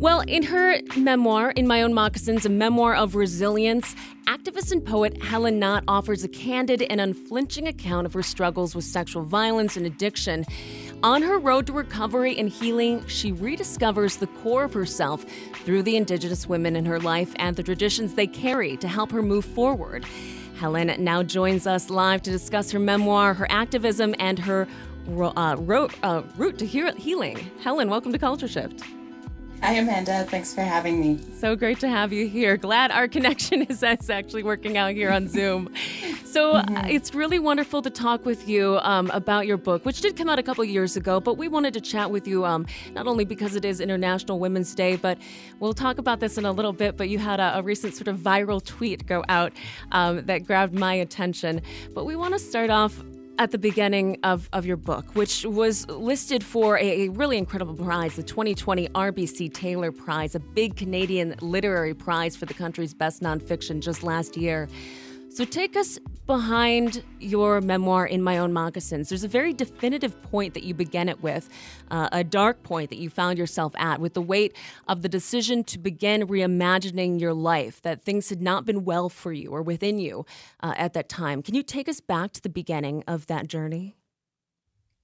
Well, in her memoir, In My Own Moccasins, a memoir of resilience, activist and poet Helen Knott offers a candid and unflinching account of her struggles with sexual violence and addiction. On her road to recovery and healing, she rediscovers the core of herself through the Indigenous women in her life and the traditions they carry to help her move forward. Helen now joins us live to discuss her memoir, her activism, and her uh, uh, route to healing. Helen, welcome to Culture Shift. Hi, Amanda. Thanks for having me. So great to have you here. Glad our connection is actually working out here on Zoom. So uh, mm-hmm. it's really wonderful to talk with you um, about your book, which did come out a couple years ago, but we wanted to chat with you um, not only because it is International Women's Day, but we'll talk about this in a little bit. But you had a, a recent sort of viral tweet go out um, that grabbed my attention. But we want to start off at the beginning of, of your book, which was listed for a, really incredible prize, the 2020 RBC Taylor Prize, a big Canadian literary prize for the country's best nonfiction just last year. So take us behind your memoir, In My Own Moccasins. There's a very definitive point that you begin it with, uh, a dark point that you found yourself at, with the weight of the decision to begin reimagining your life, that things had not been well for you or within you uh, at that time. Can you take us back to the beginning of that journey?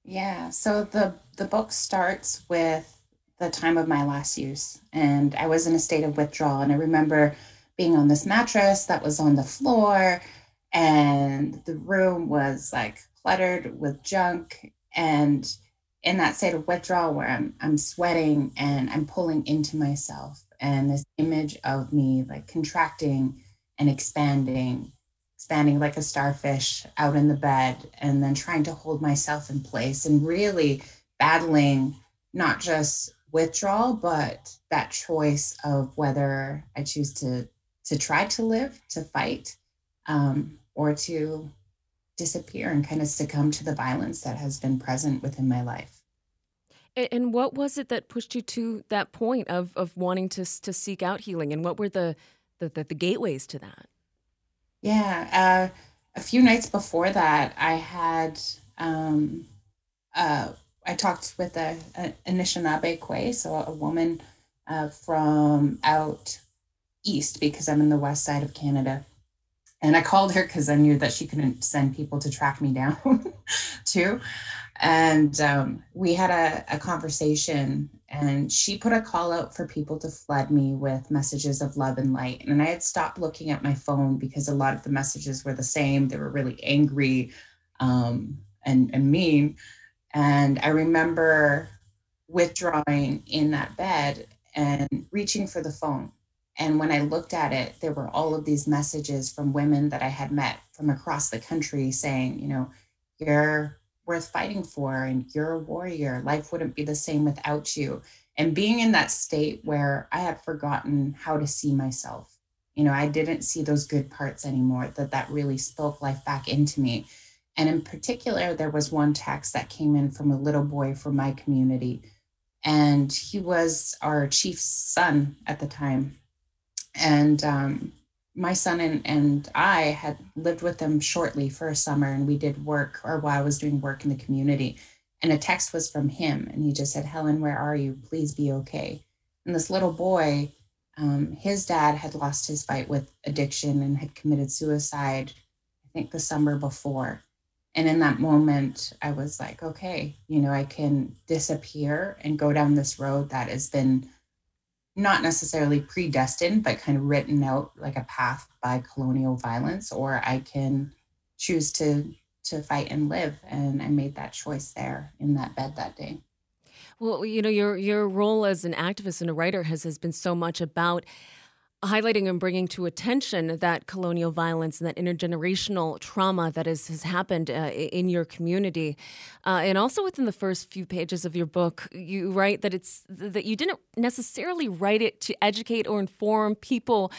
Yeah, so the, the book starts with the time of my last use, and I was in a state of withdrawal. And I remember being on this mattress that was on the floor and the room was like cluttered with junk. And in that state of withdrawal where I'm I'm sweating and I'm pulling into myself and this image of me like contracting and expanding expanding like a starfish out in the bed and then trying to hold myself in place and really battling not just withdrawal but that choice of whether I choose to to try to live, to fight, um, or to disappear and kind of succumb to the violence that has been present within my life. And what was it that pushed you to that point of of wanting to to seek out healing? And what were the the, the, the gateways to that? Yeah, uh, a few nights before that, I had um, uh, I talked with a, a Anishinaabe Kwe, so a woman uh, from out east because I'm in the west side of Canada. And I called her because I knew that she couldn't send people to track me down too. And um, we had a, a conversation, and she put a call out for people to flood me with messages of love and light. And I had stopped looking at my phone because a lot of the messages were the same. They were really angry um, and, and mean. And I remember withdrawing in that bed and reaching for the phone and when I looked at it, there were all of these messages from women that I had met from across the country saying, you know, you're worth fighting for and you're a warrior. Life wouldn't be the same without you. And being in that state where I had forgotten how to see myself, you know, I didn't see those good parts anymore, that that really spoke life back into me. And in particular, there was one text that came in from a little boy from my community. And he was our chief's son at the time and um, my son and, and I had lived with them shortly for a summer and we did work or while I was doing work in the community. And a text was from him and he just said, Helen, where are you? Please be okay. And this little boy, um, his dad had lost his fight with addiction and had committed suicide, I think the summer before. And in that moment, I was like, okay, you know, I can disappear and go down this road that has been not necessarily predestined, but kind of written out like a path by colonial violence, or I can choose to to fight and live. And I made that choice there in that bed that day. Well, you know, your your role as an activist and a writer has has been so much about highlighting and bringing to attention that colonial violence and that intergenerational trauma that is, has happened uh, in your community. Uh, and also within the first few pages of your book, you write that it's that you didn't necessarily write it to educate or inform people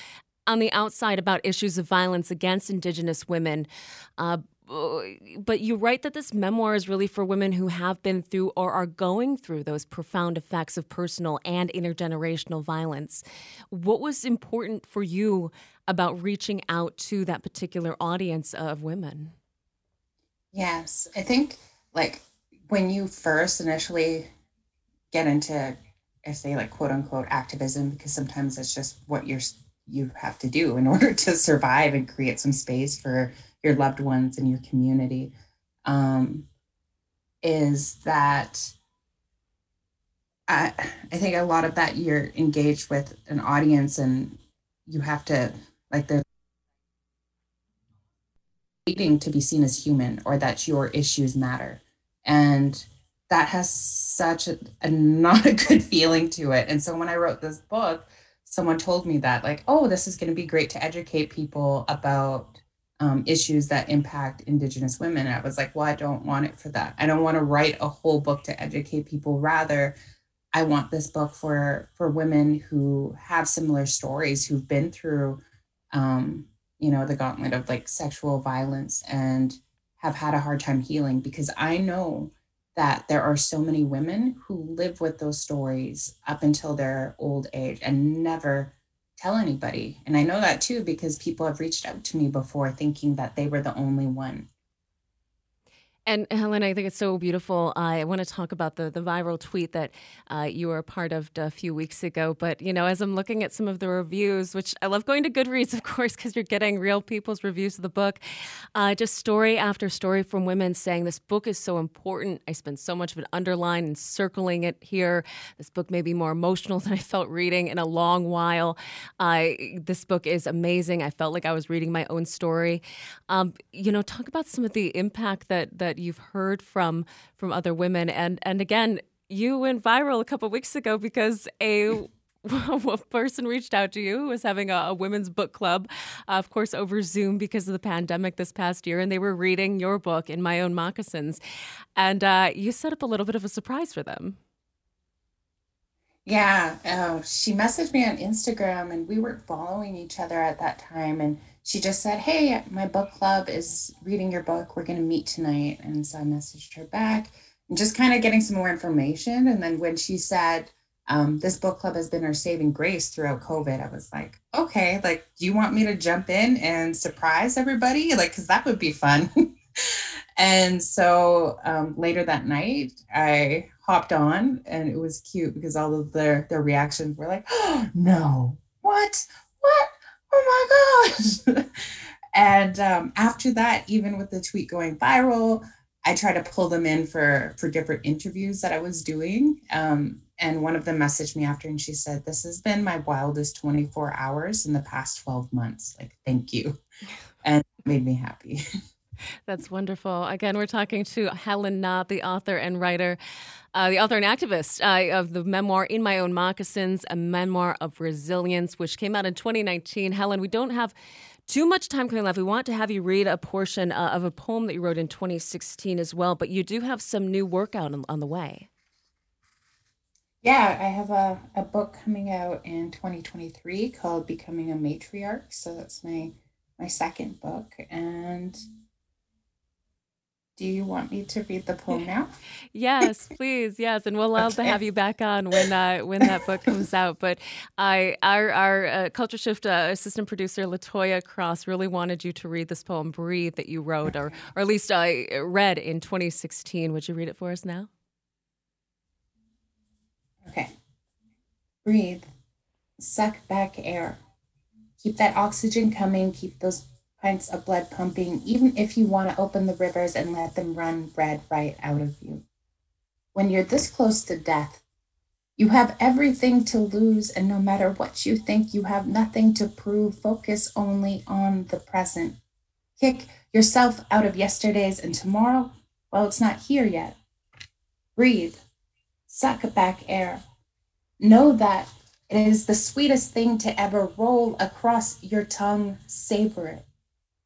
on the outside about issues of violence against Indigenous women. Uh, but you write that this memoir is really for women who have been through or are going through those profound effects of personal and intergenerational violence. What was important for you about reaching out to that particular audience of women? Yes, I think like when you first initially get into I say like quote unquote activism because sometimes it's just what you're you have to do in order to survive and create some space for your loved ones and your community. Um, is that I, I think a lot of that you're engaged with an audience and you have to like the waiting to be seen as human or that your issues matter and that has such a, a not a good feeling to it and so when i wrote this book someone told me that like oh this is going to be great to educate people about um, issues that impact indigenous women. And i was like well i don't want it for that. I don't want to write a whole book to educate people. Rather I want this book for for women who have similar stories, who've been through, um, you know, the gauntlet of like sexual violence and have had a hard time healing. Because I know that there are so many women who live with those stories up until their old age and never tell anybody. And I know that too because people have reached out to me before thinking that they were the only one. And Helen, I think it's so beautiful. I want to talk about the the viral tweet that uh, you were a part of a few weeks ago. But you know, as I'm looking at some of the reviews, which I love going to Goodreads, of course, because you're getting real people's reviews of the book. Uh, just story after story from women saying this book is so important. I spend so much of it underlined and circling it here. This book may be more emotional than I felt reading in a long while. Uh, this book is amazing. I felt like I was reading my own story. Um, you know, talk about some of the impact that that you've heard from from other women. And and again, you went viral a couple weeks ago because a a person reached out to you who was having a, a women's book club, uh, of course, over Zoom because of the pandemic this past year, and they were reading your book in my own moccasins, and uh, you set up a little bit of a surprise for them. Yeah, uh, she messaged me on Instagram, and we weren't following each other at that time, and she just said, Hey, my book club is reading your book. We're going to meet tonight. And so I messaged her back and just kind of getting some more information. And then when she said, um, this book club has been our saving grace throughout COVID, I was like, okay, like, do you want me to jump in and surprise everybody? Like, because that would be fun. and so um, later that night, I hopped on and it was cute because all of their, their reactions were like, oh, no, what? What? oh my gosh. and um, after that, even with the tweet going viral, I try to pull them in for for different interviews that I was doing. Um, and one of them messaged me after and she said, This has been my wildest 24 hours in the past 12 months. Like, thank you. And made me happy. That's wonderful. Again, we're talking to Helen Knott, the author and writer, uh, the author and activist uh, of the memoir In My Own Moccasins, a memoir of resilience, which came out in 2019. Helen, we don't have too much time coming left. We want to have you read a portion uh, of a poem that you wrote in 2016 as well, but you do have some new work out on, on the way. Yeah, I have a, a book coming out in 2023 called Becoming a Matriarch. So that's my my second book. And do you want me to read the poem now? yes, please. Yes, and we'll love okay. to have you back on when uh, when that book comes out. But I, our our uh, Culture Shift uh, assistant producer Latoya Cross really wanted you to read this poem, "Breathe," that you wrote, or or at least I read in 2016. Would you read it for us now? Okay. Breathe. Suck back air. Keep that oxygen coming. Keep those pints of blood pumping, even if you want to open the rivers and let them run red right out of you. When you're this close to death, you have everything to lose, and no matter what you think, you have nothing to prove. Focus only on the present. Kick yourself out of yesterday's and tomorrow, well, it's not here yet. Breathe, suck back air. Know that it is the sweetest thing to ever roll across your tongue. Savor it.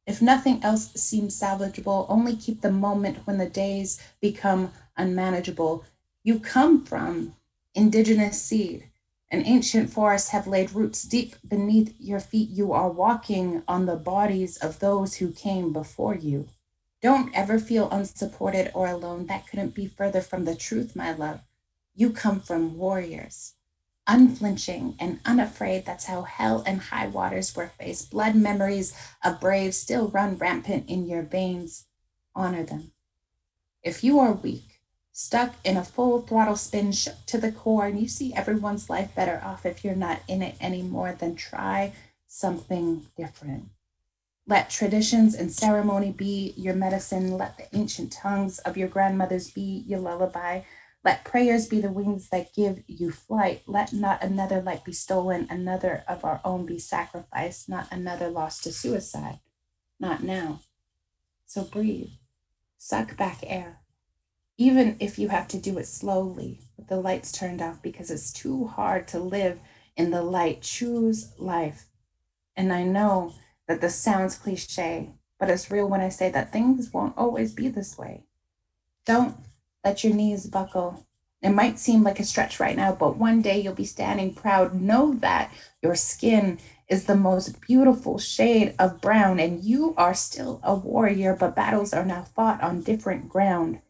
If nothing else seems salvageable, only keep the moment when the days become unmanageable. You come from indigenous seed. and ancient forests have laid roots deep beneath your feet. You are walking on the bodies of those who came before you. Don't ever feel unsupported or alone. That couldn't be further from the truth, my love. You come from warriors unflinching and unafraid. That's how hell and high waters were faced. Blood memories of braves still run rampant in your veins. Honor them. If you are weak, stuck in a full throttle spin, shook to the core, and you see everyone's life better off if you're not in it anymore, then try something different. Let traditions and ceremony be your medicine. Let the ancient tongues of your grandmothers be your lullaby. Let prayers be the wings that give you flight. Let not another light be stolen, another of our own be sacrificed, not another lost to suicide. Not now. So breathe, suck back air. Even if you have to do it slowly, with the lights turned off because it's too hard to live in the light, choose life. And I know that this sounds cliche, but it's real when I say that things won't always be this way. Don't let your knees buckle. It might seem like a stretch right now, but one day you'll be standing proud. Know that your skin is the most beautiful shade of brown, and you are still a warrior, but battles are now fought on different ground.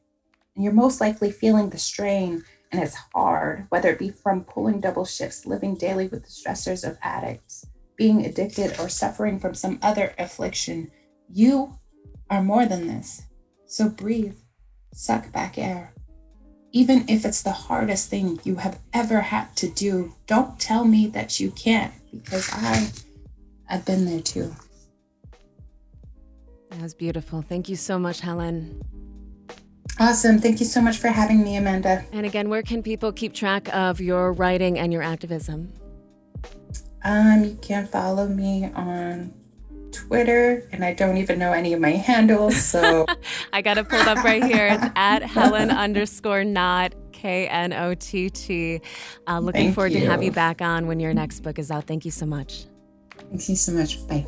And you're most likely feeling the strain, and it's hard, whether it be from pulling double shifts, living daily with the stressors of addicts, being addicted, or suffering from some other affliction. You are more than this. So breathe suck back air. Even if it's the hardest thing you have ever had to do, don't tell me that you can't because I I've been there too. That was beautiful. Thank you so much, Helen. Awesome. Thank you so much for having me, Amanda. And again, where can people keep track of your writing and your activism? Um, you can follow me on Twitter, and I don't even know any of my handles. So I got it pulled up right here. It's at Helen underscore Knott K N O T T. Uh, looking Thank forward you. to have you back on when your next book is out. Thank you so much. Thank you so much. Bye.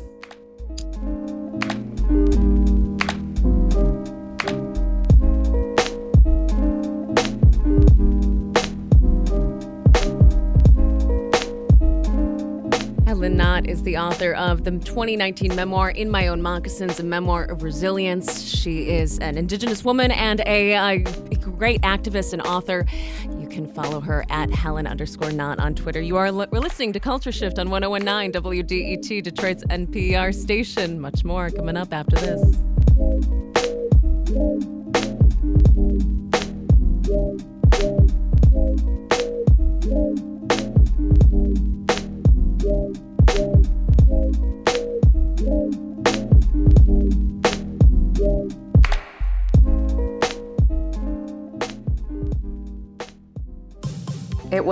Knott is the author of the 2019 memoir, In My Own Moccasins, a memoir of resilience. She is an Indigenous woman and a, a great activist and author. You can follow her at Helen underscore Knott on Twitter. You are li- listening to Culture Shift on 1019 WDET, Detroit's NPR station. Much more coming up after this.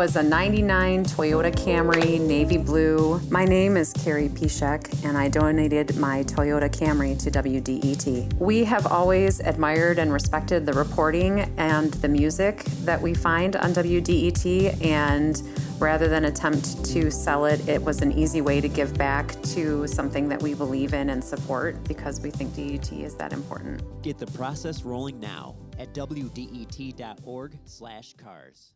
Was a 99 Toyota Camry, navy blue. My name is Carrie Pishek, and I donated my Toyota Camry to WDET. We have always admired and respected the reporting and the music that we find on WDET, and rather than attempt to sell it, it was an easy way to give back to something that we believe in and support because we think DET is that important. Get the process rolling now at wdet.org/cars.